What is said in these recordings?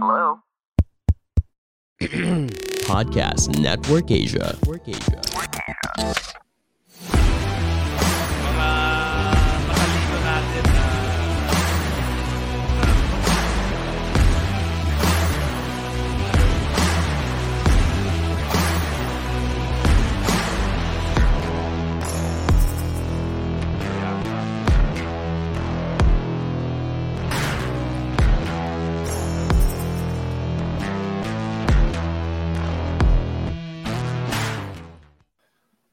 Hello? Podcast Network Asia. Network Asia.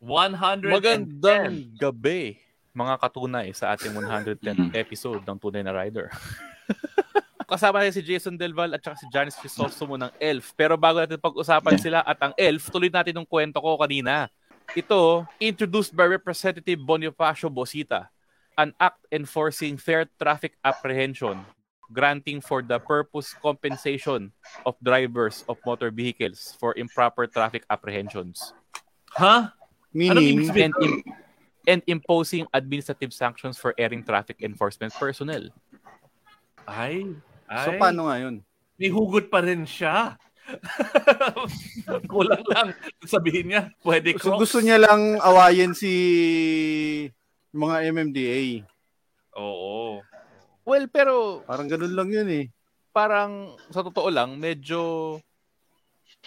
Magandang 110 gabi, mga katunay sa ating 110th episode ng Tunay na Rider. Kasama natin si Jason Delval at saka si Janice Crisostomo ng ELF. Pero bago natin pag-usapan sila at ang ELF, tuloy natin yung kwento ko kanina. Ito, introduced by Representative Bonifacio Bosita, an act enforcing fair traffic apprehension, granting for the purpose compensation of drivers of motor vehicles for improper traffic apprehensions. Ha? Ibig and, im- and imposing administrative sanctions for airing traffic enforcement personnel. Ay, ay. So paano nga yun? May hugot pa rin siya. Kulang lang. Sabihin niya, pwede So crocs. gusto niya lang awayin si mga MMDA. Oo. Well, pero Parang ganun lang yun eh. parang sa totoo lang, medyo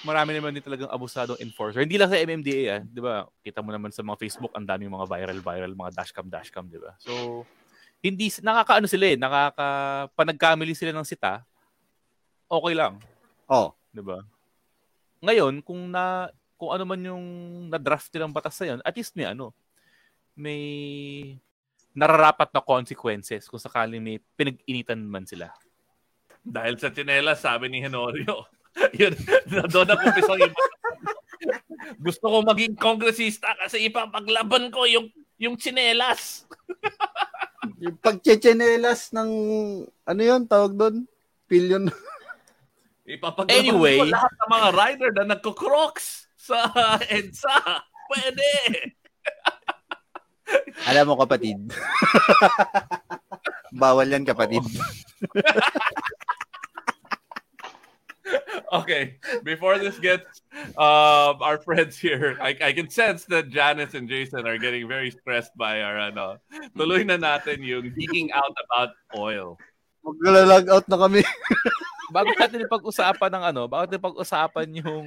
marami naman din talagang abusadong enforcer. Hindi lang sa MMDA ah, 'di ba? Kita mo naman sa mga Facebook ang daming mga viral viral mga dashcam dashcam, 'di ba? So hindi nakakaano sila eh, nakaka panagkamali sila ng sita. Okay lang, Oh. 'di ba? Ngayon, kung na kung ano man yung na-draft nilang batas na yun, at least may ano, may nararapat na consequences kung sakaling may pinag-initan man sila. Dahil sa tinela, sabi ni Henorio. Yun, na doon ako pisang iba. Gusto ko maging kongresista kasi ipapaglaban ko yung yung tsinelas. Yung pagchechenelas ng, ano yun, tawag doon? Pillion. Ipapaglaban Anyway. ko lahat ng mga rider na nagko-crocs sa EDSA. Pwede. Alam mo kapatid. Bawal yan kapatid. Okay, before this gets um, our friends here, I, I can sense that Janice and Jason are getting very stressed by our ano. Tuloy na natin yung geeking out about oil. Maglalag out na kami. bago natin pag-usapan ng ano, bago natin pag-usapan yung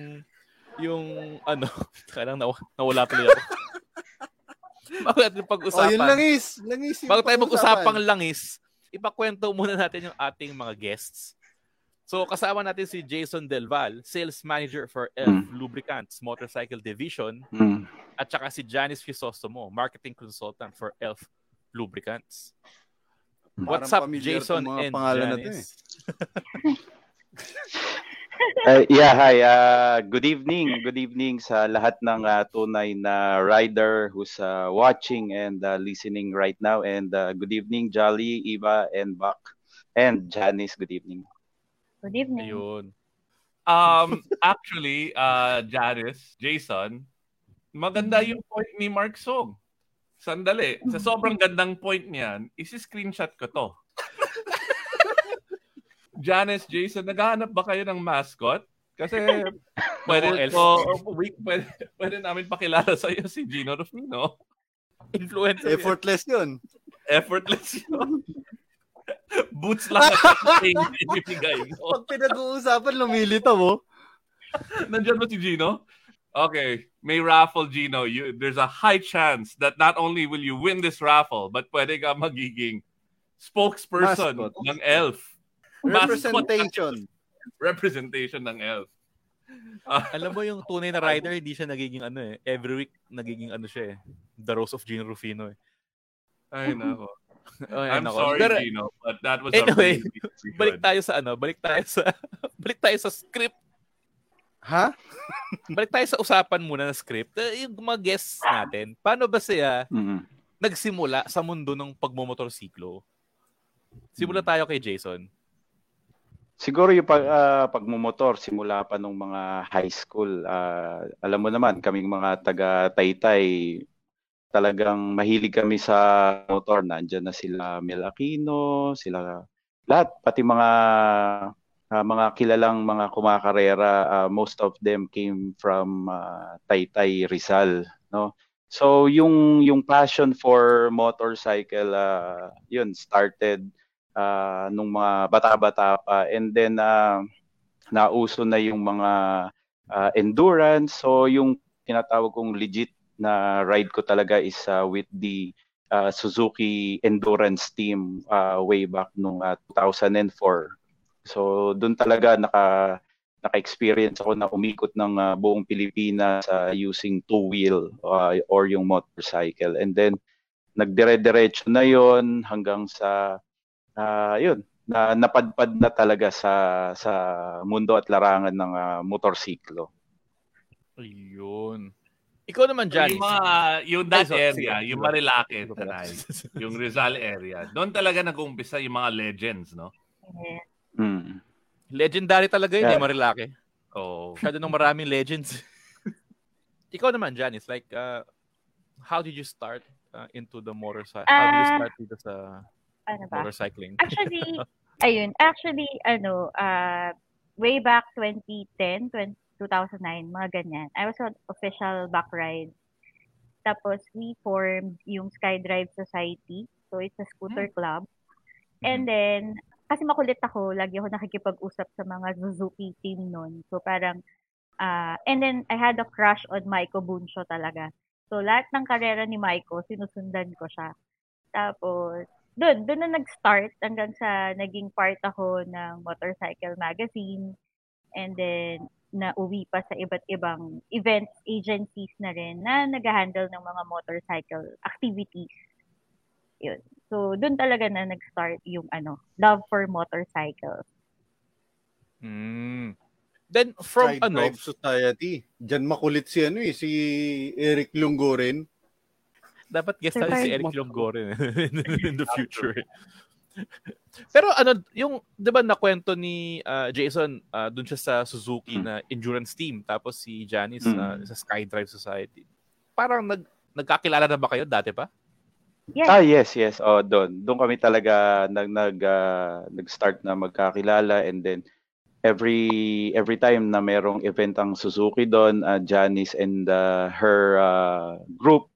yung ano, kailang naw, nawala tuloy ako. bago natin oh, pag-usapan. yun langis. Langis. yung bago tayo mag-usapang langis, ipakwento muna natin yung ating mga guests. So kasama natin si Jason Delval, Sales Manager for Elf Lubricants Motorcycle Division, Hmm. at saka si Janice Crisostomo, Marketing Consultant for Elf Lubricants. What's Parang up, familiar Jason and to Janice? Uh, yeah, hi. Uh, good evening. Good evening sa lahat ng uh, tunay na rider who's uh, watching and uh, listening right now. And uh, good evening, Jolly, Eva, and Buck. And Janice, good evening. Good evening. Ayun. Um, actually, uh, Janice, Jason, maganda Mm-hmm. yung point ni Mark Song. Sandali. Sa sobrang gandang point niyan, isi-screenshot ko to. Janice, Jason, naghahanap ba kayo ng mascot? Kasi pwede, Mga elf. ko, we, pwede, pwede namin pakilala sa iyo si Gino Rufino. Influencer. Effortless yun. Effortless yun. Boots lang at yung ibibigay mo. Pag pinag-uusapan, lumilitaw mo. Nandiyan ba si Gino? Okay, may raffle, Gino. You, there's a high chance that not only will you win this raffle, but pwede ka magiging spokesperson Mascot. ng ELF. Mascot. Representation. Representation ng ELF. Ah, Alam mo yung tunay na rider, hindi siya nagiging ano eh. Every week, nagiging ano siya eh. The Rose of Gino Rufino eh. ay, nako. Ay, I'm nako. sorry, Pero, Gino, but that was Anyway, a really, balik tayo sa ano, balik tayo sa balik tayo sa script. Ha? Balik tayo sa usapan muna ng script. Eh, Yung mga guests natin, paano ba siya Mhm. nagsimula sa mundo ng pagmomotorsiklo? Simula Hmm. tayo kay Jason. Siguro yung pag, ah, pagmumotor, simula pa nung mga high school. Ah, alam mo naman, kaming mga taga-Taytay, talagang mahilig kami sa motor. Nandyan na sila Mel Aquino, sila lahat, pati mga ah, mga kilalang mga kumakarera, ah, most of them came from ah, Taytay, Rizal, no? So yung yung passion for motorcycle ah, yun started ah, nung mga bata-bata pa and then ah, nauso na yung mga ah, endurance so yung tinatawag kong legit na ride ko talaga is ah, with the ah, Suzuki Endurance team ah, way back nung ah, 2004 so doon talaga naka naka-experience ako na umikot ng ah, buong Pilipinas ah, using two wheel ah, or yung motorcycle and then nagdire-diretso na yon hanggang sa ah yun, na napadpad na talaga sa sa mundo at larangan ng ah, motorsiklo. Ayun. Ikaw naman, Janice. Yung mga, yung that Ay, so- area, sige. yung Marilake. Tanay, yung Rizal area, doon talaga nag-umpisa yung mga legends, no? Mm. Legendary talaga yun, Yeah. eh, Marilake. Oh. Masyado ng maraming legends. Ikaw naman, Janice, like, uh, how did you start uh, into the motorcycle? how did you Ah. start dito sa Ano ba? motorcycling? Actually, ayun, actually, ano, uh, way back 2010, 20, 2009, mga ganyan, I was on official back ride. Tapos, we formed yung Skydrive Society. So, it's a scooter club. And then, kasi makulit ako, lagi ako nakikipag-usap sa mga Suzuki team nun. So, parang, ah and then, I had a crush on Maiko Buncho talaga. So, lahat ng karera ni Maiko, sinusundan ko siya. Tapos, doon, doon na nag-start hanggang sa naging part ako ng motorcycle magazine. And then, nauwi pa sa iba't ibang events agencies na rin na nag-handle ng mga motorcycle activities. Yun. So, doon talaga na nag-start yung ano, love for motorcycles. Mm. Then, from Side ano, Drive Society. Diyan makulit si ano eh, si Eric Lungorin. dapat guest tayo si Eric mo. Longgoren in the future. Pero ano, yung, di ba nakwento ni uh, Jason, uh, dun siya sa Suzuki Hmm. na endurance team, tapos si Janice Hmm. uh, sa Skydrive Society. Parang nag, nagkakilala na ba kayo dati pa? Yes. Ah yes, yes. Oh, doon. Doon kami talaga nag nag ah, nag-start na magkakilala and then every every time na merong event ang Suzuki doon, uh, Janice and uh, her uh, group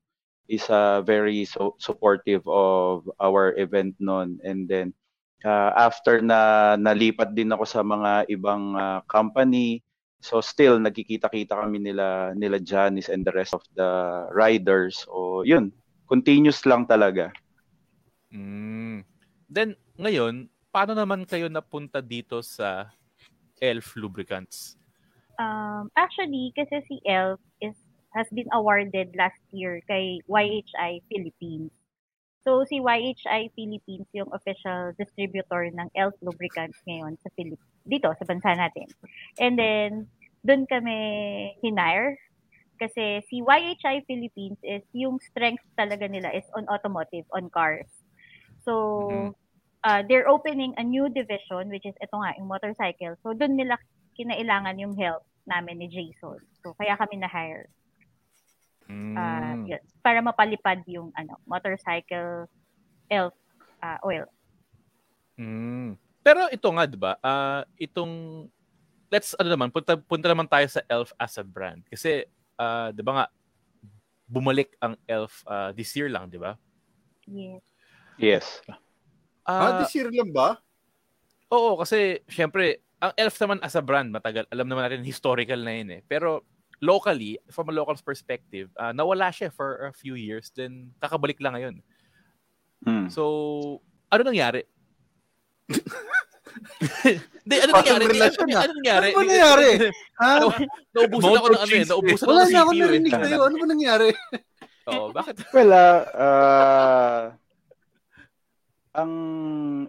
is uh, very so, supportive of our event noon and then uh, after na nalipat din ako sa mga ibang uh, company so still nagkikita-kita kami nila nila Janice and the rest of the riders o yun continuous lang talaga Mm. Then, ngayon, paano naman kayo napunta dito sa Elf Lubricants? Um, actually, kasi si ELF is has been awarded last year kay YHI Philippines. So, si YHI Philippines yung official distributor ng ELF lubricants ngayon sa Philip dito sa bansa natin. And then, doon kami hinire kasi si YHI Philippines is yung strength talaga nila is on automotive, on cars. So, mm-hmm. uh, they're opening a new division which is ito nga, yung motorcycle. So, doon nila kinailangan yung help namin ni Jason. So, kaya kami na-hire. Mm. Uh, yun, para mapalipad yung ano, motorcycle elf uh, oil. Mm. Pero ito nga, 'di ba? Uh, itong let's ano naman, punta punta naman tayo sa Elf as a brand kasi uh, 'di ba nga bumalik ang Elf uh, this year lang, 'di ba? Yes. Yes. Uh, ah, this year lang ba? Oo, kasi syempre ang Elf naman as a brand matagal, alam naman natin historical na 'yun eh. Pero locally, from a local perspective, uh, nawala siya for a few years, then kakabalik lang ngayon. Hmm. So, ano nangyari? Hindi, ano nangyari? Ano, ano, ano nangyari? Ano nangyari? Ha? naubusan ako ng ano eh. Naubusan ako ng CPU. Wala na ako narinig sa'yo. Ano ba nangyari? Oo, bakit? Well, uh, uh, ang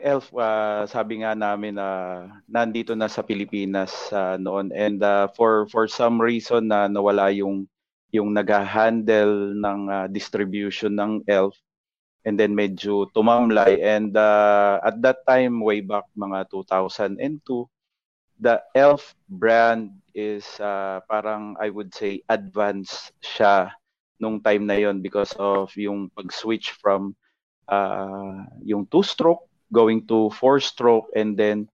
elf uh, sabi nga namin na uh, nandito na sa Pilipinas uh, noon. And uh, for for some reason na uh, nawala yung yung nag-handle ng uh, distribution ng elf. And then medyo tumamlay. And uh, at that time way back mga 2002 the elf brand is uh, parang I would say advanced siya nung time na yon because of yung pag-switch from uh, yung two-stroke going to four-stroke and then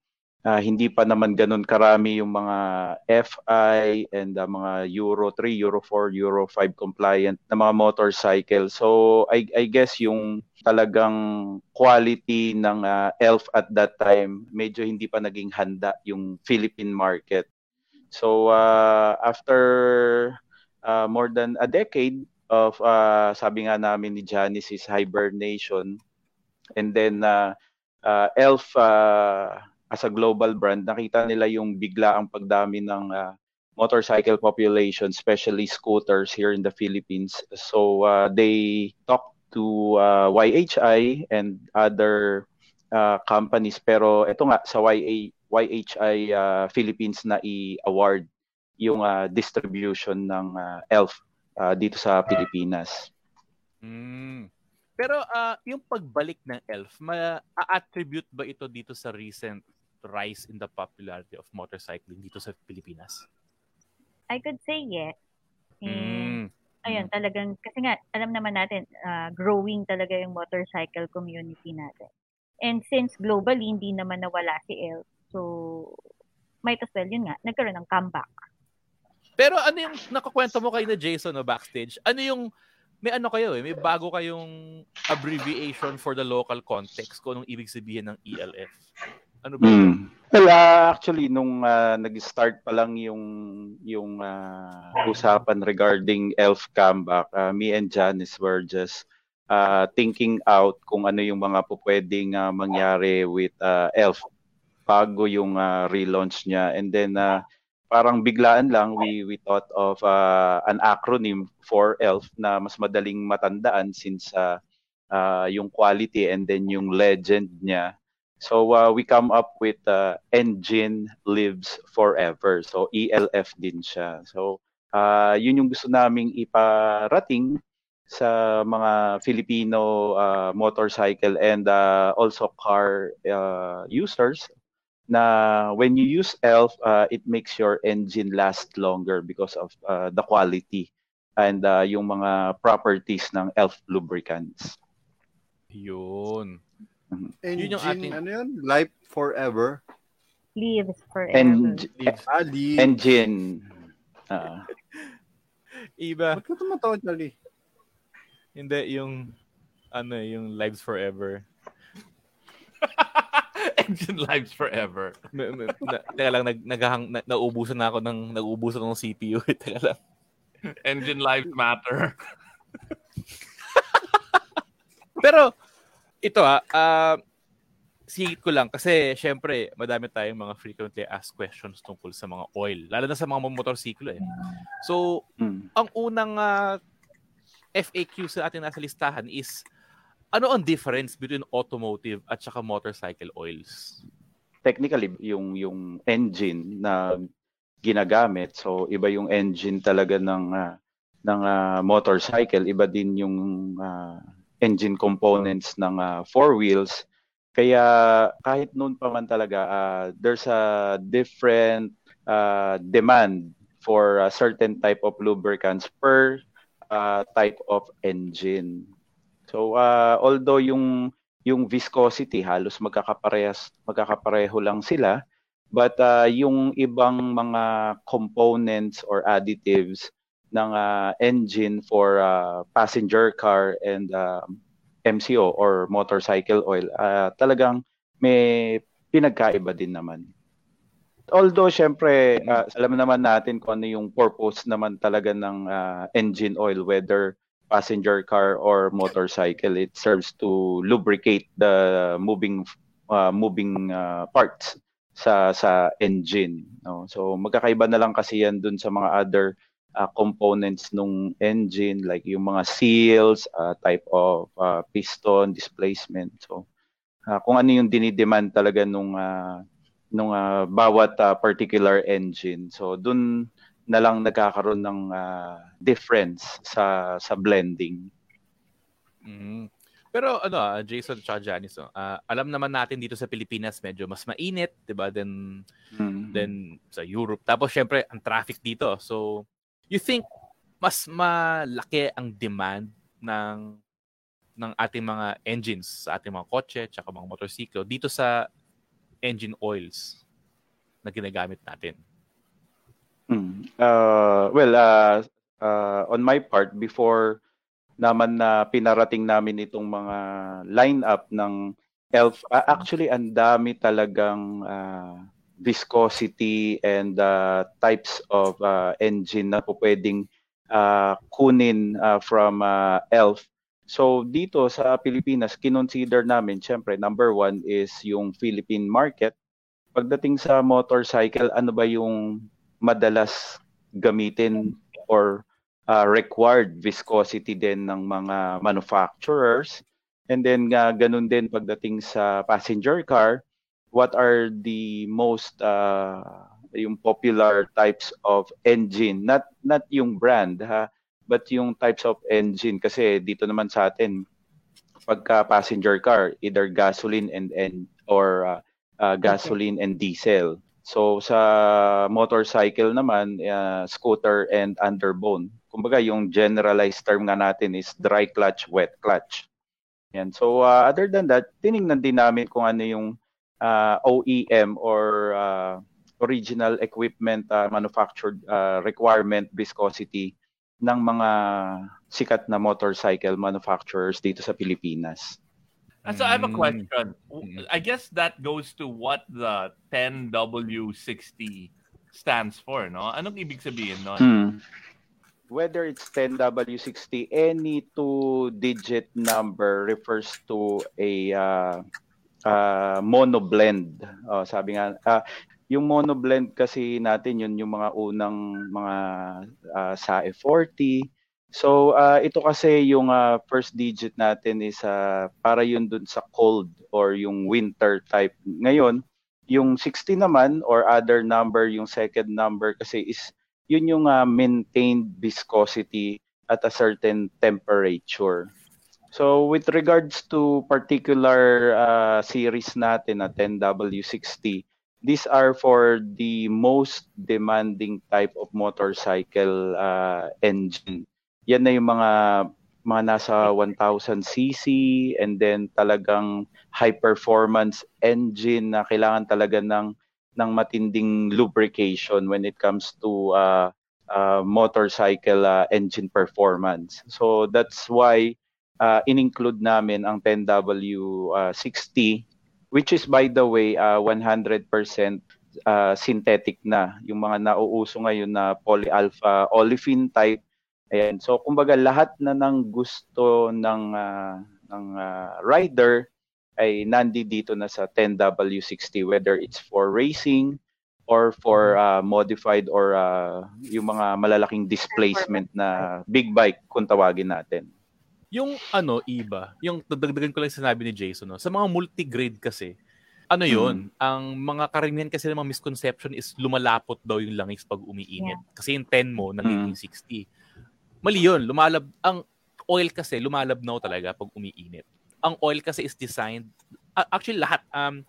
uh, hindi pa naman ganun karami yung mga FI and uh, mga Euro 3, Euro 4, Euro 5 compliant na mga motorcycle. So I, I guess yung talagang quality ng uh, ELF at that time medyo hindi pa naging handa yung Philippine market. So uh, after uh, more than a decade of uh, sabi nga namin ni Janice is hibernation. And then uh, uh, Elf uh, as a global brand nakita nila yung bigla ang pagdami ng uh, motorcycle population especially scooters here in the Philippines. So uh, they talked to uh, YHI and other uh, companies. Pero ito nga sa YA YHI uh, Philippines na i-award yung uh, distribution ng uh, ELF uh, dito sa Pilipinas. Mm. Pero uh, yung pagbalik ng ELF, ma-attribute ba ito dito sa recent rise in the popularity of motorcycling dito sa Pilipinas? I could say yes. Mm. Ayun, talagang, kasi nga, alam naman natin, uh, growing talaga yung motorcycle community natin. And since globally, hindi naman nawala si ELF, so might as well, yun nga, nagkaroon ng comeback. Pero ano yung nakakwento mo kay na Jason no backstage? Ano yung may ano kayo eh, may bago kayong abbreviation for the local context kung anong ibig sabihin ng ELF. Ano ba? Mm. Well, uh, actually nung uh, nag-start pa lang yung yung uh, usapan regarding ELF comeback, uh, me and Janice were just uh, thinking out kung ano yung mga pupwedeng uh, mangyari with uh, ELF bago yung uh, relaunch niya and then uh, parang biglaan lang we we thought of uh, an acronym for ELF na mas madaling matandaan since uh, uh, yung quality and then yung legend niya. So uh, we come up with uh, Engine Lives Forever. So ELF din siya. So uh, yun yung gusto naming iparating sa mga Filipino uh, motorcycle and uh, also car uh, users na when you use ELF, uh, it makes your engine last longer because of uh, the quality and uh, yung mga properties ng ELF lubricants. Yun. Mm-hmm. Engine, yun yung ating... ano yun? Life forever? Lives forever. En- Lives. Ah, lives. Engine. Uh, Iba. Ba't ka tumatawa, Charlie? Hindi, yung ano yung lives forever. Engine lives forever. na, teka lang, nag, naghang, na, naubusan na ako ng, naubusan ng CPU. teka lang. Engine lives matter. Pero, ito ah, uh, sigit ko lang kasi syempre madami tayong mga frequently asked questions tungkol sa mga oil, lalo na sa mga motorsiklo eh. So, mm. ang unang uh, FAQ sa ating nasa listahan is ano ang difference between automotive at saka motorcycle oils? Technically, yung yung engine na ginagamit, so iba yung engine talaga ng uh, ng uh, motorcycle, iba din yung uh, engine components ng uh, four wheels. Kaya kahit noon pa man talaga, uh, there's a different uh, demand for a certain type of lubricants per uh, type of engine. So uh, although yung yung viscosity halos magkakaparehas magkakapareho lang sila, but uh, yung ibang mga components or additives ng uh, engine for uh, passenger car and uh, MCO or motorcycle oil, uh, talagang may pinagkaiba din naman. Although syempre uh, alam naman natin kung ano yung purpose naman talaga ng uh, engine oil whether passenger car or motorcycle it serves to lubricate the moving uh, moving uh, parts sa sa engine no? So magkakaiba na lang kasi yan dun sa mga other uh, components nung engine like yung mga seals uh, type of uh, piston displacement. So uh, kung ano yung dinidemand talaga nung uh, nung uh, bawat uh, particular engine. So dun na lang nagkakaroon ng uh, difference sa sa blending. Mm-hmm. Pero ano, uh, Jason at Janice, uh, alam naman natin dito sa Pilipinas medyo mas mainit, 'di ba? Then mm-hmm. then sa Europe. Tapos syempre ang traffic dito. So you think mas malaki ang demand ng ng ating mga engines sa ating mga kotse at mga motorsiklo dito sa engine oils na ginagamit natin. Hmm. Uh, well, uh, uh, on my part, before naman na pinarating namin itong mga lineup ng ELF, uh, actually ang dami talagang uh, viscosity and uh, types of uh, engine na pwedeng uh, kunin uh, from uh, ELF. So dito sa Pilipinas, kinonsider namin, syempre, number one is yung Philippine market. Pagdating sa motorcycle, ano ba yung madalas gamitin or uh, required viscosity din ng mga manufacturers. And then uh, ganun din pagdating sa passenger car, what are the most uh, yung popular types of engine not not yung brand ha but yung types of engine kasi dito naman sa atin pagka passenger car either gasoline and and or uh, uh, gasoline and diesel So sa motorcycle naman, uh, scooter and underbone. Kumbaga yung generalized term nga natin is dry clutch, wet clutch. Yan. So uh, other than that, tiningnan din namin kung ano yung uh, OEM or uh, original equipment uh, manufactured uh, requirement viscosity ng mga sikat na motorcycle manufacturers dito sa Pilipinas. And so I have a mm. question. Mm. I guess that goes to what the 10W60 stands for, no? Anong ibig sabihin no? Hmm. Whether it's 10W60, any two-digit number refers to a uh, uh, monoblend. Oh, sabi nga, uh, yung monoblend kasi natin yun yung mga unang mga uh, SAE 40, So uh, ito kasi yung uh, first digit natin is uh, para yun dun sa cold or yung winter type. Ngayon, yung 60 naman or other number, yung second number kasi is yun yung uh, maintained viscosity at a certain temperature. So with regards to particular uh, series natin na 10W60, these are for the most demanding type of motorcycle uh, engine yan na yung mga mga nasa 1000 cc and then talagang high performance engine na kailangan talaga ng ng matinding lubrication when it comes to uh, uh, motorcycle uh, engine performance. So that's why uh, in-include namin ang 10W60 which is by the way uh, 100% uh, synthetic na yung mga nauuso ngayon na polyalpha olefin type Ayan. So kumbaga lahat na ng gusto ng uh, ng uh, rider ay nandi dito na sa 10W60 whether it's for racing or for uh, modified or uh, yung mga malalaking displacement na big bike kung tawagin natin. Yung ano, iba, yung dagdagan ko lang sinabi ni Jason, no? sa mga multi-grade kasi, ano yun, Hmm. ang mga karamihan kasi ng mga misconception is lumalapot daw yung langis pag umiinit. Kasi yung 10 mo, nagiging 60. Mali yun, lumalab, ang oil kasi, lumalabnaw talaga pag umiinit. Ang oil kasi is designed, actually lahat, um,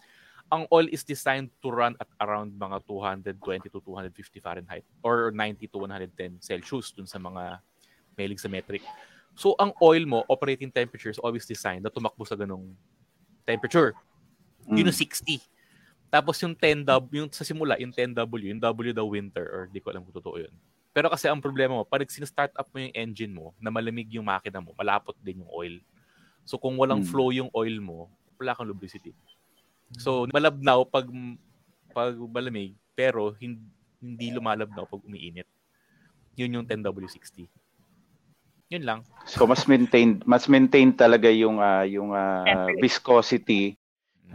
ang oil is designed to run at around mga 220 to 250 Fahrenheit or 90 to 110 Celsius dun sa mga mahilig sa metric. So, ang oil mo, operating temperature is always designed na tumakbo sa ganong temperature. Yun yung 60. Tapos yung 10W, yung sa simula, yung 10W, yung W daw winter, or di ko alam kung totoo yun. Pero kasi ang problema mo, pag sin-start up mo yung engine mo, na malamig yung makina mo, malapot din yung oil. So kung walang Mm. flow yung oil mo, wala kang lubricity. So malabnaw pag pag malamig, pero hindi, hindi lumalabnaw pag umiinit. Yun yung 10W60. Yun lang. So mas maintain mas maintain talaga yung ah, yung ah, Temperature. viscosity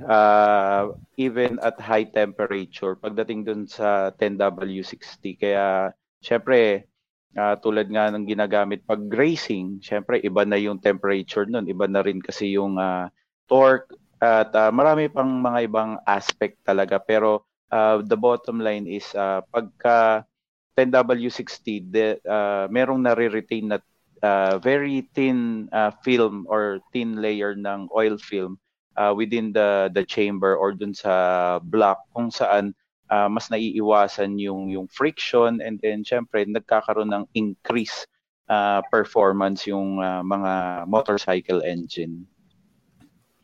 uh, even at high temperature pagdating dun sa 10W60 kaya syempre ah, tulad nga ng ginagamit pag racing syempre iba na yung temperature nun iba na rin kasi yung ah, torque at ah, marami pang mga ibang aspect talaga. Pero ah, the bottom line is ah, pagka 10W60 de, ah, merong nare-retain na uh, very thin uh, film or thin layer ng oil film uh, within the the chamber or dun sa block kung saan uh, mas naiiwasan yung yung friction and then syempre nagkakaroon ng increase uh, performance yung uh, mga motorcycle engine.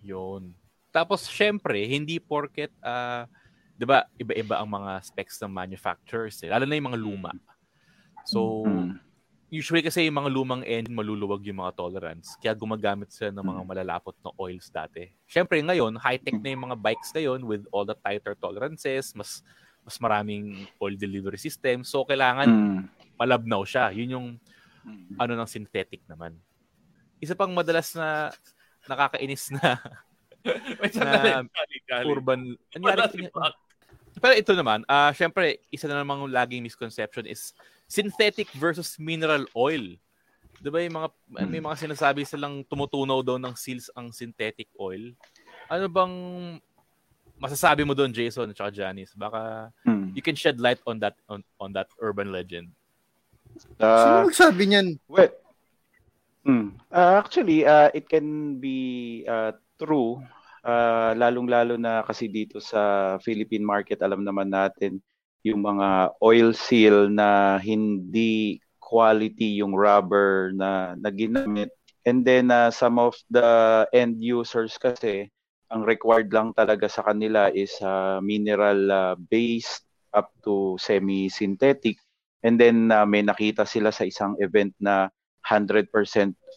Yun. Tapos, syempre, hindi porket, ah, di ba, iba-iba ang mga specs ng manufacturers. Eh. Lalo na yung mga luma. So, usually kasi yung mga lumang engine, maluluwag yung mga tolerance. Kaya gumagamit sila ng mga malalapot na oils dati. Syempre, ngayon, high-tech na yung mga bikes na yun with all the tighter tolerances, mas mas maraming oil delivery system. So, kailangan Mm. malabnaw siya. Yun yung ano ng synthetic naman. Isa pang madalas na nakakainis na na urban nangyari pero ito naman, ah syempre, isa na namang laging misconception is synthetic versus mineral oil. 'Di ba yung mga may mga sinasabi silang tumutunaw daw ng seals ang synthetic oil. Ano bang masasabi mo doon Jason at Janice? Baka Hmm. you can shed light on that on, on that urban legend. Sino Uh, magsabi niyan? well, hmm. Uh, actually, uh, it can be uh, true, uh, lalong-lalo na kasi dito sa Philippine market, alam naman natin yung mga oil seal na hindi quality yung rubber na, na ginamit. And then uh, some of the end users kasi, ang required lang talaga sa kanila is uh, mineral uh, based up to semi-synthetic. And then uh, may nakita sila sa isang event na 100%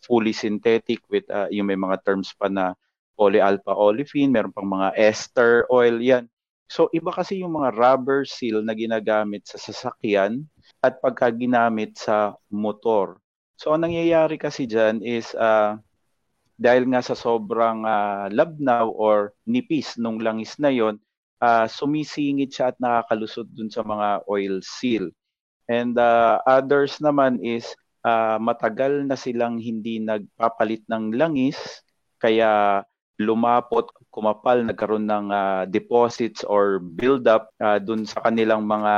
fully synthetic with uh, yung may mga terms pa na polyalpha olefin, meron pang mga ester oil yan. So iba kasi yung mga rubber seal na ginagamit sa sasakyan at pagka ginamit sa motor. So ang nangyayari kasi dyan is uh, dahil nga sa sobrang uh, labnaw or nipis nung langis na yon, uh, sumisingit siya at nakakalusot dun sa mga oil seal. And uh, others naman is uh, matagal na silang hindi nagpapalit ng langis kaya lumapot, kumapal, nagkaroon ng uh, deposits or build-up uh, dun sa kanilang mga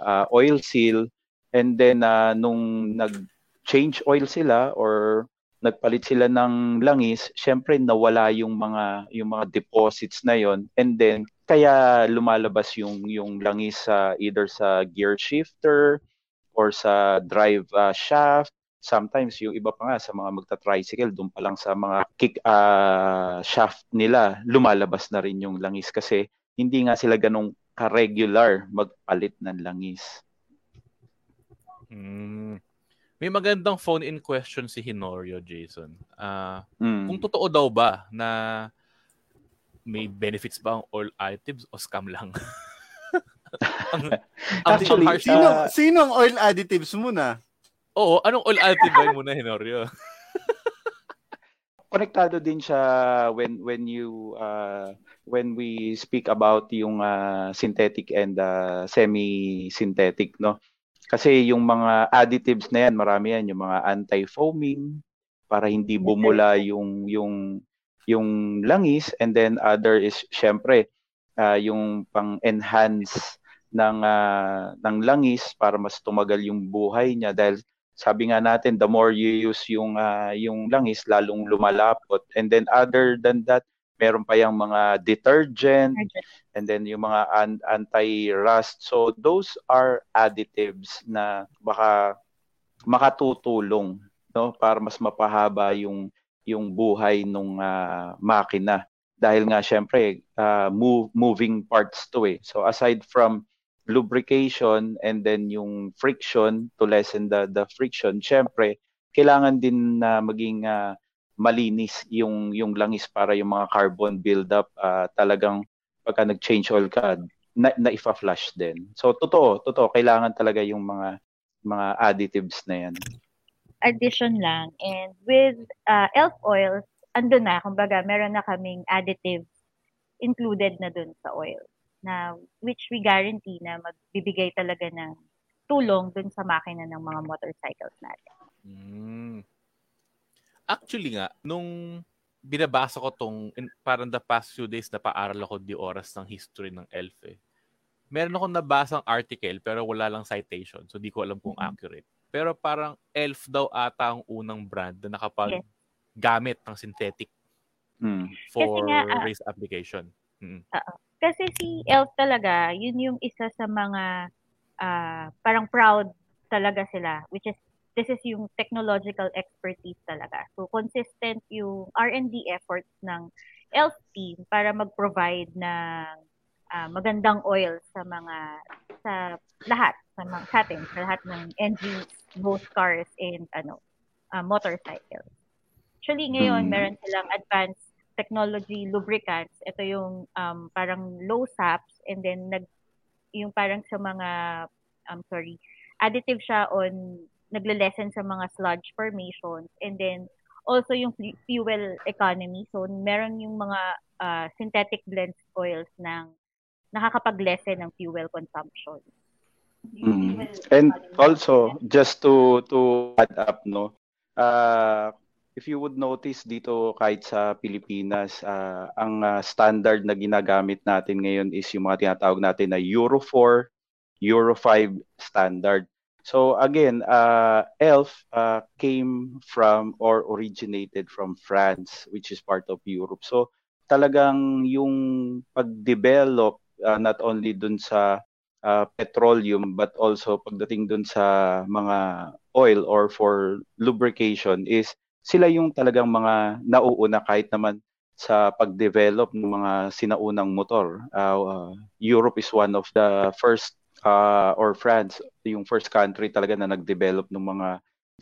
uh, oil seal. And then uh, nung nag-change oil sila or nagpalit sila ng langis, syempre nawala yung mga yung mga deposits na yon and then kaya lumalabas yung yung langis sa either sa gear shifter or sa drive uh, shaft sometimes yung iba pa nga sa mga magta-tricycle doon pa lang sa mga kick uh, shaft nila lumalabas na rin yung langis kasi hindi nga sila ganong ka-regular magpalit ng langis. Mm. May magandang phone-in question si Hinorio, Jason. Ah, Mm. Kung totoo daw ba na may benefits ba ang oil additives o scam lang? ang, ang, Actually, ang harsh- sino, sino ang oil additives muna? Oo, anong oil additive ba muna, Hinorio? konektado din siya when when you uh, when we speak about yung uh, synthetic and uh, semi-synthetic no? Kasi yung mga additives na yan marami yan yung mga anti-foaming para hindi bumula yung yung yung langis. And then other is syempre uh, yung pang-enhance ng uh, ng langis para mas tumagal yung buhay niya dahil sabi nga natin the more you use yung uh, yung langis lalong lumalapot. And then other than that meron pa yung mga detergent and then yung mga an- anti-rust. So those are additives na baka makatutulong no para mas mapahaba yung yung buhay ng uh, makina. Dahil nga syempre uh, move, moving parts to eh. So aside from lubrication and then yung friction to lessen the the friction. Syempre kailangan din na uh, maging uh, malinis yung yung langis para yung mga carbon buildup uh, talagang pagka nag-change oil ka na, na ifa-flush din. So totoo totoo kailangan talaga yung mga mga additives na yan. Addition lang and with uh, elf oils ando na kumbaga meron na kaming additives included na dun sa oil na which we guarantee na magbibigay talaga ng tulong dun sa makina ng mga motorcycles natin. Mm. Actually nga, nung binabasa ko tong in, parang the past few days na paaral ako di oras ng history ng ELF eh. Meron akong nabasang article pero wala lang citation so di ko alam kung mm-hmm. accurate. Pero parang ELF daw ata ang unang brand na nakapag yes. gamit ng synthetic mm. for nga, uh, race application. Mm. Uh, kasi si Elf talaga, yun yung isa sa mga uh, parang proud talaga sila, which is this is yung technological expertise talaga. So consistent yung R&D efforts ng Elf team para mag-provide ng uh, magandang oil sa mga sa lahat sa mga sa atin, sa lahat ng engines, both cars and ano, uh, motorcycles. Actually ngayon mm. meron silang advanced technology lubricants, ito yung um, parang low saps and then nag yung parang sa mga um sorry, additive siya on nagle-lessen sa mga sludge formations and then also yung fuel economy. So meron yung mga uh, synthetic blend oils ng nakakapag-lessen ng fuel consumption. Mm. And also just to to add up no, uh, if you would notice dito kahit sa Pilipinas, uh, ang uh, standard na ginagamit natin ngayon is yung mga tinatawag natin na Euro 4, Euro 5 standard. So again, uh, ELF uh, came from or originated from France, which is part of Europe. So talagang yung pag-develop uh, not only dun sa uh, petroleum but also pagdating dun sa mga oil or for lubrication is sila yung talagang mga nauuna kahit naman sa pag-develop ng mga sinaunang motor. Uh, uh, Europe is one of the first uh, or France, yung first country talaga na nag-develop ng mga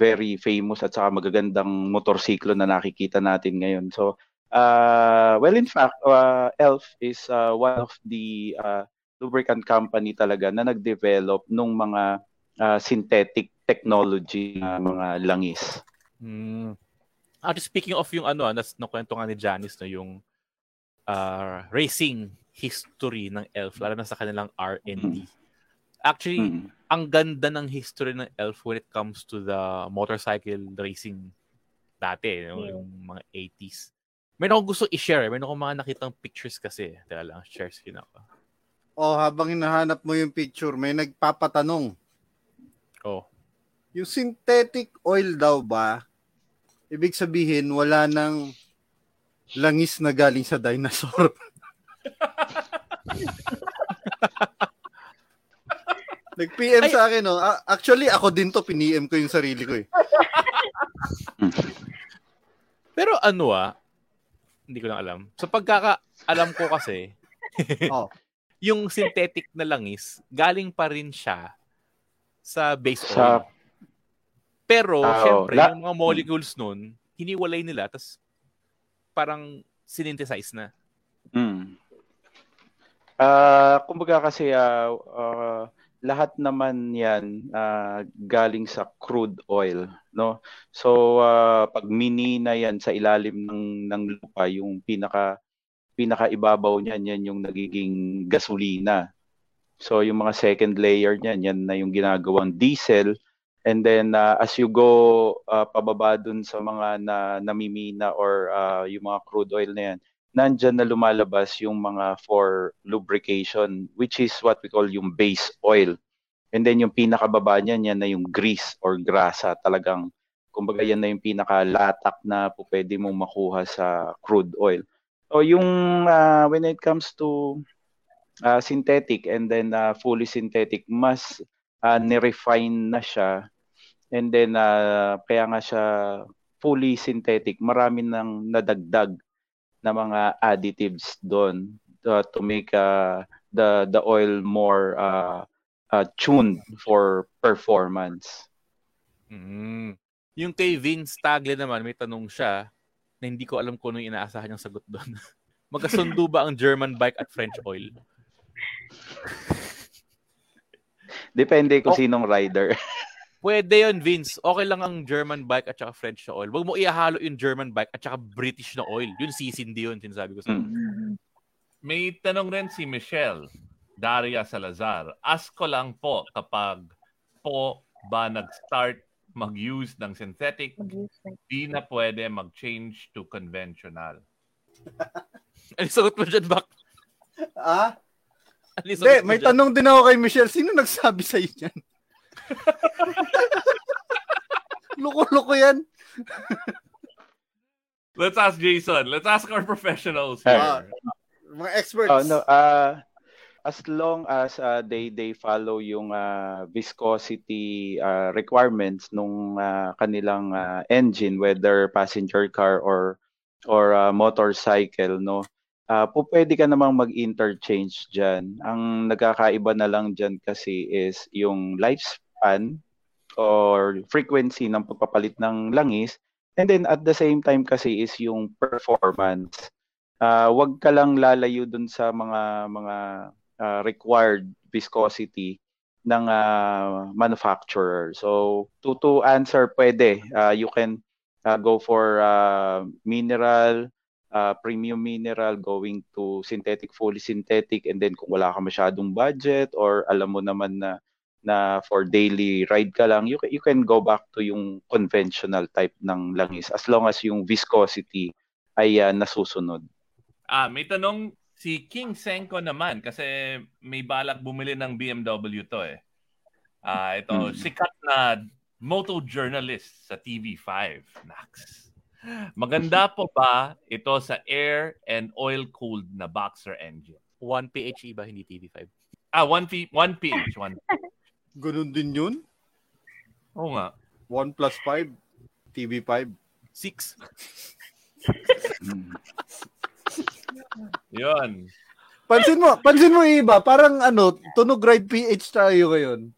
very famous at saka magagandang motorsiklo na nakikita natin ngayon. So, uh, well, in fact, uh, ELF is uh, one of the uh, lubricant company talaga na nag-develop ng mga uh, synthetic technology na mga langis. Mm. At speaking of yung ano, nas nakwento nga ni Janice na yung uh, racing history ng ELF, lalo na sa kanilang R&D. Actually, mm. ang ganda ng history ng ELF when it comes to the motorcycle racing dati, you know, yeah. yung mga 80s. Meron akong gusto i-share. Meron akong mga nakitang pictures kasi. Teka lang, share screen ako. Oh, habang hinahanap mo yung picture, may nagpapatanong. Oh. Yung synthetic oil daw ba, Ibig sabihin, wala nang langis na galing sa dinosaur. Nag-PM sa akin, no? Actually, ako din to, piniem ko yung sarili ko eh. Pero ano ah, hindi ko lang alam. Sa pagkaka-alam ko kasi, oh. yung synthetic na langis, galing pa rin siya sa base oil. Sa pero, uh, syempre, la- yung mga molecules nun, hiniwalay nila, tapos parang synthesize na. Mm. Uh, kumbaga kasi uh, uh, lahat naman 'yan uh, galing sa crude oil, no? So uh, pag minina 'yan sa ilalim ng ng lupa, yung pinaka pinaka ibabaw niyan 'yan yung nagiging gasolina. So yung mga second layer niyan, yan na yung ginagawang diesel And then uh, as you go uh, pababa dun sa mga na namimina or uh, yung mga crude oil na yan, nandyan na lumalabas yung mga for lubrication which is what we call yung base oil. And then yung pinakababa niyan yan na yung grease or grasa talagang kumbaga yan na yung pinakalatak na po pwede mong makuha sa crude oil. So yung uh, when it comes to uh, synthetic and then uh, fully synthetic mas uh, ni-refine na siya and then uh, kaya nga siya fully synthetic marami nang nadagdag na mga additives doon uh, to make uh, the the oil more uh, uh, tuned for performance. Mm. Yung kay Vince Tagle naman, may tanong siya na hindi ko alam kung ano yung inaasahan niyang sagot doon. Magkasundo ba ang German bike at French oil? Depende kung oh. sinong rider. Pwede yon Vince. Okay lang ang German bike at saka French na oil. Huwag mo ihalo yung German bike at saka British na oil. Yun sisindi yun, sinasabi ko sa mm. May tanong rin si Michelle Daria Salazar. Ask ko lang po kapag po ba nag-start mag-use ng synthetic, di na pwede mag-change to conventional. ano sagot mo dyan, Bak? Ah? Hindi, may dyan? tanong din ako kay Michelle. Sino nagsabi sa'yo yan? Loko-loko yan. Let's ask Jason. Let's ask our professionals here. Uh, mga experts. Oh, no, uh, as long as uh, they they follow yung uh, viscosity uh, requirements nung uh, kanilang uh, engine whether passenger car or or uh, motorcycle no uh, po pwede ka namang mag-interchange diyan ang nagkakaiba na lang diyan kasi is yung lifespan or frequency ng pagpapalit ng langis. And then at the same time kasi is yung performance. Uh, wag ka lang lalayo dun sa mga mga uh, required viscosity ng uh, manufacturer. So to to answer pwede. Uh, you can uh, go for uh, mineral uh, premium mineral going to synthetic fully synthetic. And then kung wala ka masyadong budget or alam mo naman na na for daily ride ka lang you you can go back to yung conventional type ng langis as long as yung viscosity ay uh, nasusunod. Ah, may tanong Si King Senko naman, kasi may balak bumili ng BMW to eh. Ah, uh, ito, hmm. sikat na moto journalist sa TV5. Nax. Maganda po ba ito sa air and oil-cooled na boxer engine? 1 PHE ba, hindi TV5? Ah, 1, P 1 PH. 1 Ganun din yun? Oo nga. 1 plus 5, TV5. 6. Yun. Pansin mo, pansin mo iba, parang ano, tunog ride PH tayo ngayon.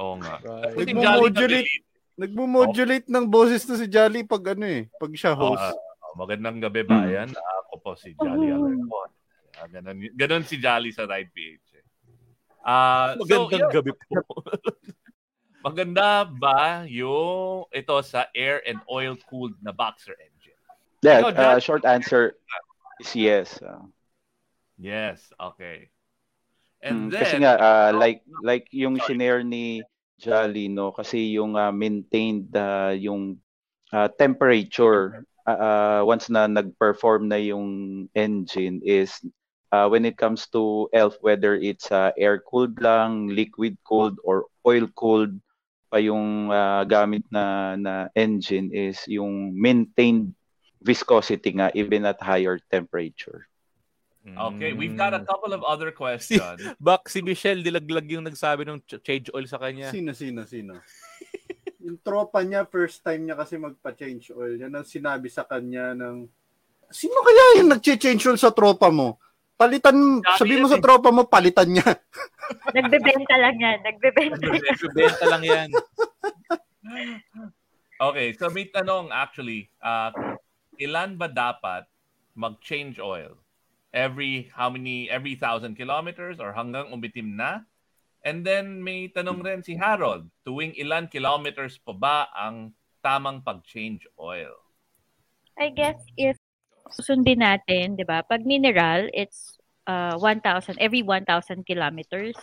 Oo nga. Right. Nagmo-modulate, nagmo-modulate oh. ng boses to si Jolly pag ano eh, pag siya host. Uh, magandang gabi bayan. Hmm. Ako po si Jolly oh. Alarcon. Uh, ganun, ganun si Jolly sa Ride PH. Uh, magandang so, gabi po. maganda ba yung ito sa air and oil cooled na boxer engine? Yeah, uh, short answer is yes. Uh. Yes, okay. And hmm, then kasi nga uh, like like yung shinare ni Jolly no kasi yung uh, maintained uh, yung uh, temperature uh, uh, once na nag-perform na yung engine is uh, when it comes to ELF whether it's uh, air cooled lang, liquid cooled or oil cooled pa yung uh, gamit na na engine is yung maintained viscosity nga even at higher temperature. Okay, we've got a couple of other questions. Si, Bak, si Michelle Dilaglag yung nagsabi ng change oil sa kanya. Sino, sino, sino? yung tropa niya, first time niya kasi magpa-change oil. Yan ang sinabi sa kanya ng, sino kaya yung nag-change oil sa tropa mo? Palitan, sabi mo sa tropa mo, palitan niya. Nagbebenta lang yan. Nagbebenta. Nagbebenta lang yan. okay, so may tanong actually, uh, ilan ba dapat mag-change oil? Every how many every thousand kilometers or hanggang umitim na? And then may tanong rin si Harold, tuwing ilan kilometers pa ba ang tamang pag-change oil? I guess if sundin natin, 'di ba? Pag mineral, it's uh, 1,000 every 1,000 kilometers.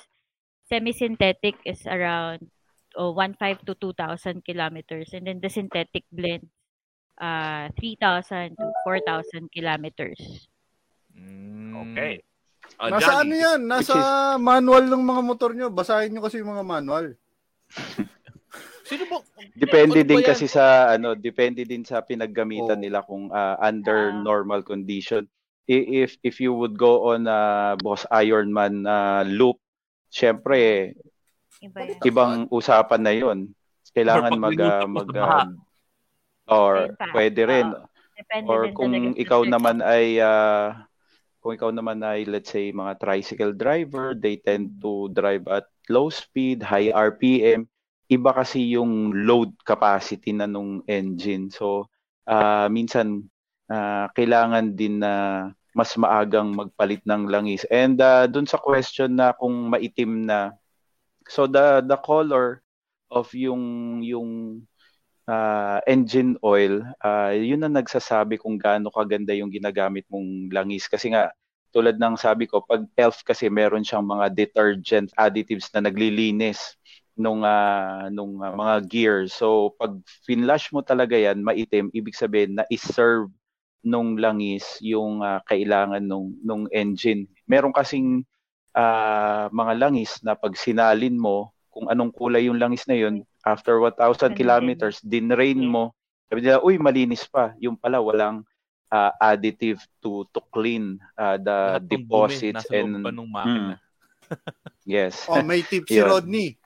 Semi-synthetic is around oh, 1.5 to 2,000 kilometers. And then the synthetic blend, uh, 3,000 to 4,000 kilometers. Okay. Uh, Nasa Johnny, ano yan? Nasa Which manual ng mga motor nyo. Basahin nyo kasi yung mga manual. Sino ba? Depende Ano din kasi sa ano, depende din sa pinaggamitan Oh. nila kung ah, under Ah. normal condition. If if you would go on a Boss Ironman na loop, syempre Iba ibang usapan na 'yon. Kailangan mag minuto mag ah, or pwede rin. Depende or kung ikaw naman ay ah, kung ikaw naman ay let's say mga tricycle driver, they tend to drive at low speed, high RPM. Iba kasi yung load capacity na nung engine. So ah, minsan ah, kailangan din na mas maagang magpalit ng langis. And ah, dun sa question na kung maitim na so the the color of yung yung ah, engine oil, ah, yun ang nagsasabi kung gaano kaganda yung ginagamit mong langis. Kasi nga, tulad ng sabi ko, pag ELF kasi meron siyang mga detergent additives na naglilinis nung ah, nung ah, mga gears. So pag finlash mo talaga yan, maitim, ibig sabihin na iserve nung langis yung ah, kailangan nung nung engine. Meron kasing ah, mga langis na pag sinalin mo, kung anong kulay yung langis na yun, after 1,000 Ano din? kilometers, dinrain Yes. mo, sabi nila, uy, malinis pa. Yung pala, walang ah, additive to to clean ah, the Lahat deposits and pa nung makina. yes. Oh, may tip si. Rodney.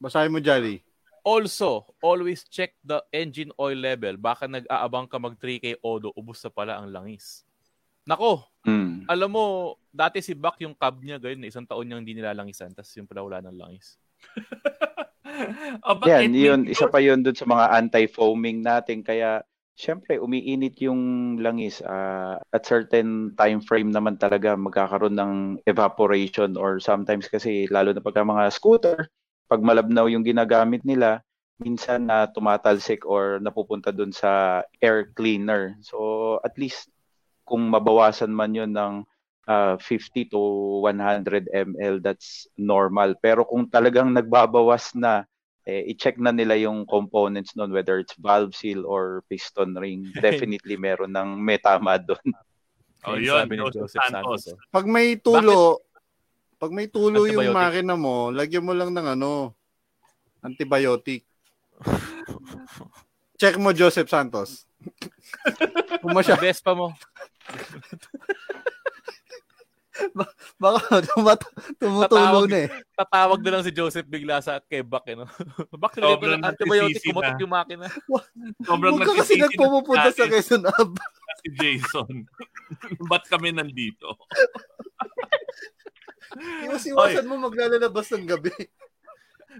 Basahin mo, Jolly. Also, always check the engine oil level. Baka nag-aabang ka mag 3K Odo, ubus na pala ang langis. Nako, Mm. alam mo, dati si Bak yung cab niya, ganyan, isang taon niyang hindi nilalangisan, tapos yung pala wala ng langis. Oh, Yan, yun, means isa pa yun dun sa mga anti-foaming natin. Kaya, syempre, umiinit yung langis. Ah, at certain time frame naman talaga magkakaroon ng evaporation or sometimes kasi, lalo na pagka mga scooter, pag malabnaw yung ginagamit nila, minsan na tumatalsik or napupunta dun sa air cleaner. So, at least, kung mabawasan man yun ng ah, 50 to 100 ml, that's normal. Pero kung talagang nagbabawas na, eh, i-check na nila yung components nun, whether it's valve seal or piston ring. Definitely meron ng may tama doon. Oh, yun, sabi ni Joseph Santos. Santos. Pag may tulo, pag may tulo yung Antibiotic. makina mo, lagyan mo lang ng ano, antibiotic. Check mo, Joseph Santos. Kung masya, Best pa mo. baka tumat- tumutulo na eh. Tatawag na lang si Joseph bigla sa kay Bak, eh, no? Bak, nilagyan ko Sobrang ng antibiotic, na. yung makina. Sobrang Huwag ka kasi na nagpumupunta sa Quezon Ab. si Jason. Ba't kami nandito? Iwas-iwasan mo maglalabas ng gabi.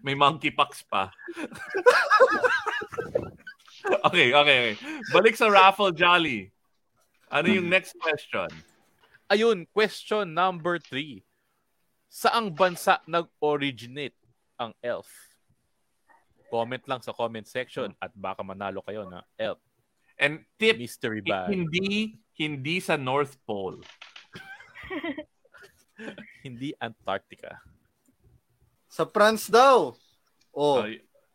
May monkeypox pa. okay, okay, okay. Balik sa raffle Jolly. Ano yung next question? Ayun, question number three. Saang bansa nag-originate ang ELF? Comment lang sa comment section at baka manalo kayo na ELF. And tip, Mystery bag. hindi hindi sa North Pole. Hindi Antarctica. Sa France daw. Oh, Oh,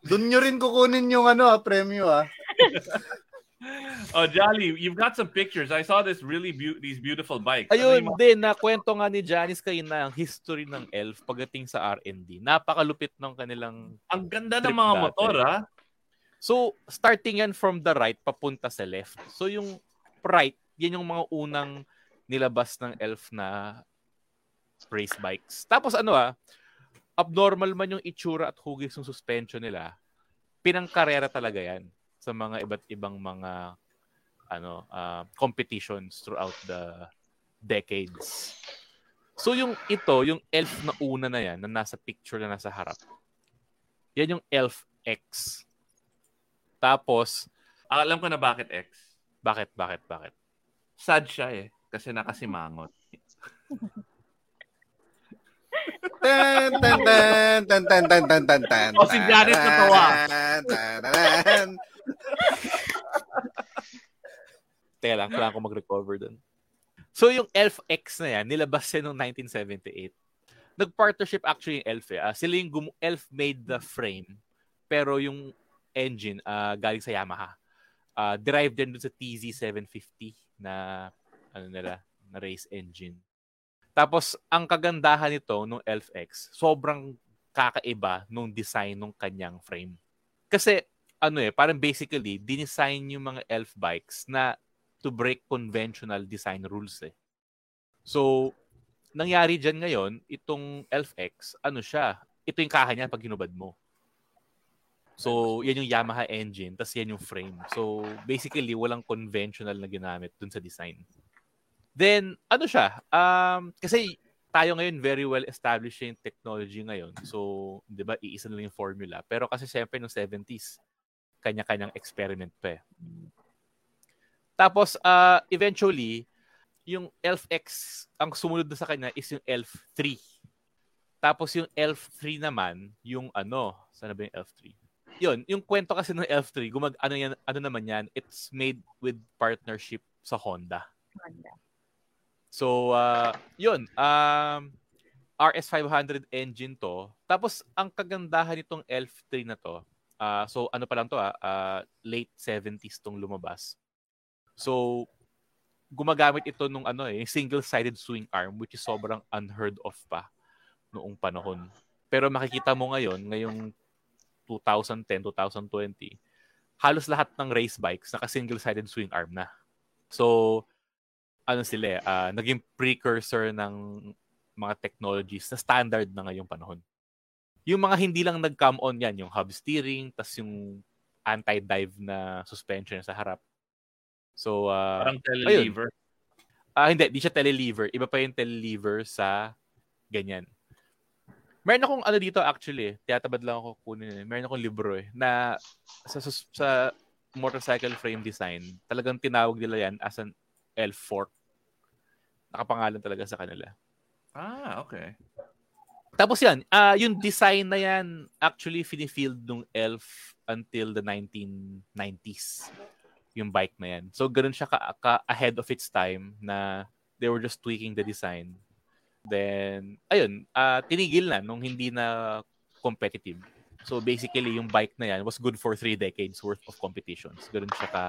doon nyo rin kukunin yung ano, ah, premyo ah. oh, Jolly, you've got some pictures. I saw this really beau- these beautiful bikes. Ano Ayun yung mga- din, na kwento nga ni Janice kayo na ang history ng ELF pagdating sa R&D. Napakalupit ng kanilang... ang ganda ng mga dati. motor, ah. So, starting yan from the right, papunta sa left. So, yung right, yan yung mga unang nilabas ng ELF na race bikes. Tapos ano ah, abnormal man yung itsura at hugis ng suspension nila, pinangkarera talaga yan sa mga iba't ibang mga ano ah, competitions throughout the decades. So yung ito, yung ELF na una na yan, na nasa picture na nasa harap, yan yung ELF X. Tapos, Alam ko na bakit X. bakit, bakit, bakit? Sad siya eh. Kasi nakasimangot. Ten, ten, ten, ten, ten, ten, ten, ten, ten. Oh, si Janice natawa. Teka lang, kailangan ko mag-recover dun. So yung Elf X na yan, nilabas yan noong 1978. Nag-partnership actually yung Elf eh. Ah, sila yung gum- Elf made the frame. pero yung engine uh, galing sa Yamaha. Uh, derived din dun sa TZ750 na ano nila, na race engine. Tapos ang kagandahan nito nung Elf X, sobrang kakaiba nung design nung kanyang frame. Kasi ano eh, parang basically dinesign yung mga Elf bikes na to break conventional design rules eh. So, nangyari dyan ngayon, itong Elf X, ano siya, ito yung kaha niya pag hinubad mo. So, yan yung Yamaha engine, tapos yan yung frame. So, basically, walang conventional na ginamit dun sa design. Then, ano siya? Um, kasi tayo ngayon very well established yung technology ngayon. So, 'di ba, iisa na lang yung formula. Pero kasi siyempre no 70s, kanya-kanyang experiment pa eh. Tapos uh, eventually, yung Elf X, ang sumunod na sa kanya is yung Elf 3. Tapos yung Elf 3 naman, yung ano, sana ba yung Elf 3? Yun, yung kwento kasi ng Elf 3, gumag ano yan, ano naman yan, it's made with partnership sa Honda. Honda. So, uh, yun, um, RS500 engine to. Tapos, ang kagandahan nitong Elf 3 na to, uh, so ano pa lang to, uh, uh, late 70s tong lumabas. So, gumagamit ito nung ano eh, single-sided swing arm which is sobrang unheard of pa noong panahon. Pero makikita mo ngayon, ngayong 2010, 2020, halos lahat ng race bikes naka single-sided swing arm na. So, ano sila, uh, naging precursor ng mga technologies na standard na ngayong panahon. Yung mga hindi lang nag-come on yan, yung hub steering, tas yung anti-dive na suspension sa harap. So, uh, Parang telelever. Ah, uh, hindi, di siya telelever. Iba pa yung telelever sa ganyan. Meron akong ano dito actually, tiyatabad lang ako kunin. Eh. Meron akong libro eh, na sa, sa motorcycle frame design, talagang tinawag nila yan as an L fork. Nakapangalan talaga sa kanila. Ah, okay. Tapos yan, uh, yung design na yan actually finifield nung Elf until the 1990s yung bike na yan. So ganun siya ka, ka ahead of its time na they were just tweaking the design Then, ayun, uh, tinigil na nung hindi na competitive. So basically, yung bike na yan was good for three decades worth of competitions. Ganun siya ka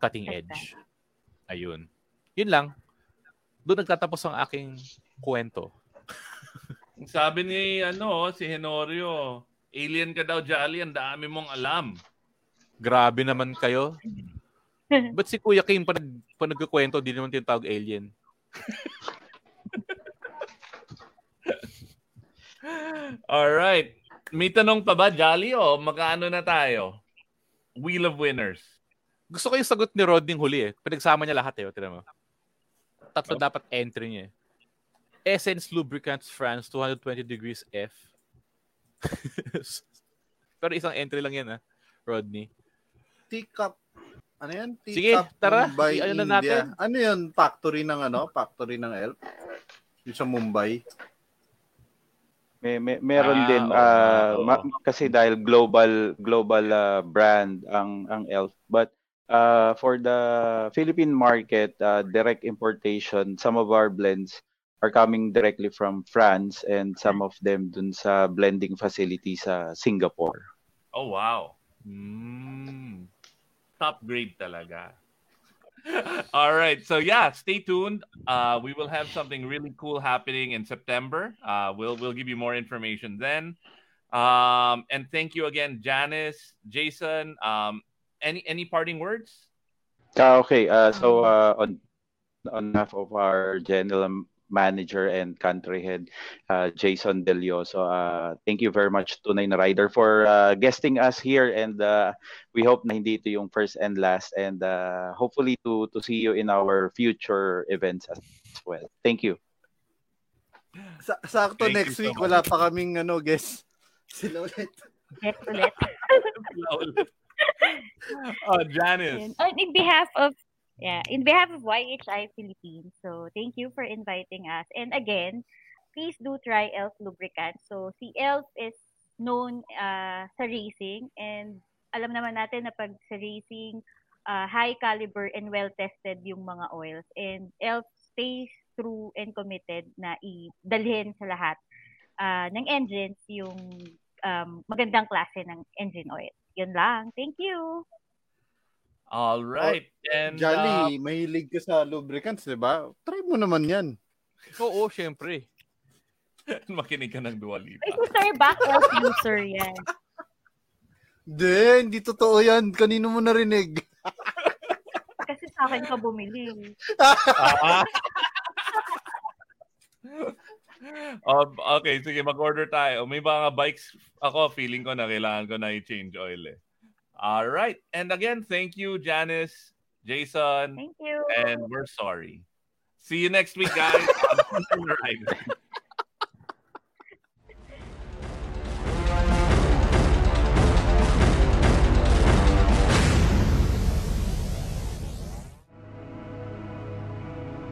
cutting edge. Ayun. Yun lang. Doon nagtatapos ang aking kwento. Sabi ni ano, si Henorio, alien ka daw, Jolly, ang dami mong alam. Grabe naman kayo. Ba't si Kuya Kim pa, nag, pa nagkukwento, di naman tinatawag alien? All right. May tanong pa ba, Jolly? O magkano na tayo? Wheel of Winners. Gusto ko yung sagot ni Rodney huli eh. Pinagsama niya lahat eh. Tira mo. Tatlo oh. dapat entry niya eh. Essence Lubricants France 220 degrees F. Pero isang entry lang yan ah, Rodney. Teacup. Ano yan? Teacup Sige, tara. Mumbai, ano na natin? Ano yun? Factory ng ano? Factory ng Elf? Yung sa Mumbai? May, may meron ah, din uh, ma- kasi dahil global global uh, brand ang ang Elf but uh, for the Philippine market uh, direct importation some of our blends are coming directly from France and some of them dun sa blending facility sa Singapore. Oh wow. Mm. Top grade talaga. All right. So yeah, stay tuned. Uh, we will have something really cool happening in September. Uh, we'll we'll give you more information then. Um, and thank you again, Janice, Jason. Um, any any parting words? Uh, okay. Uh, so uh, on on behalf of our general manager and country head, uh, Jason Delioso. Uh, thank you very much, Tunay na Rider, for uh, guesting us here. And uh, we hope na hindi ito yung first and last. And uh, hopefully to, to see you in our future events as well. Thank you. Sa sakto Thank next week, so wala pa kaming ano, guest. Sila ulit. Guest ulit. oh, Janice. On behalf of Yeah, in behalf of YHI Philippines, so thank you for inviting us. And again, please do try ELF lubricant. So si ELF is known uh, sa racing and alam naman natin na pag sa racing, uh, high caliber and well-tested yung mga oils. And ELF stays true and committed na i-dalhin sa lahat uh, ng engines yung um, magandang klase ng engine oil. Yun lang. Thank you. All right. And Jolly, uh, mahilig ka sa lubricants, di ba? Try mo naman yan. Oo, syempre. makinig ka ng Dua Lipa. Ay, si Sir Back Elf user yan. Hindi, hindi totoo yan. Kanino mo narinig? Kasi sa akin ka bumili. Um, okay, sige, mag-order tayo. May mga bikes ako, feeling ko na kailangan ko na i-change oil eh. All right. And again, thank you, Janice, Jason, Thank you. and we're sorry. See you next week, guys.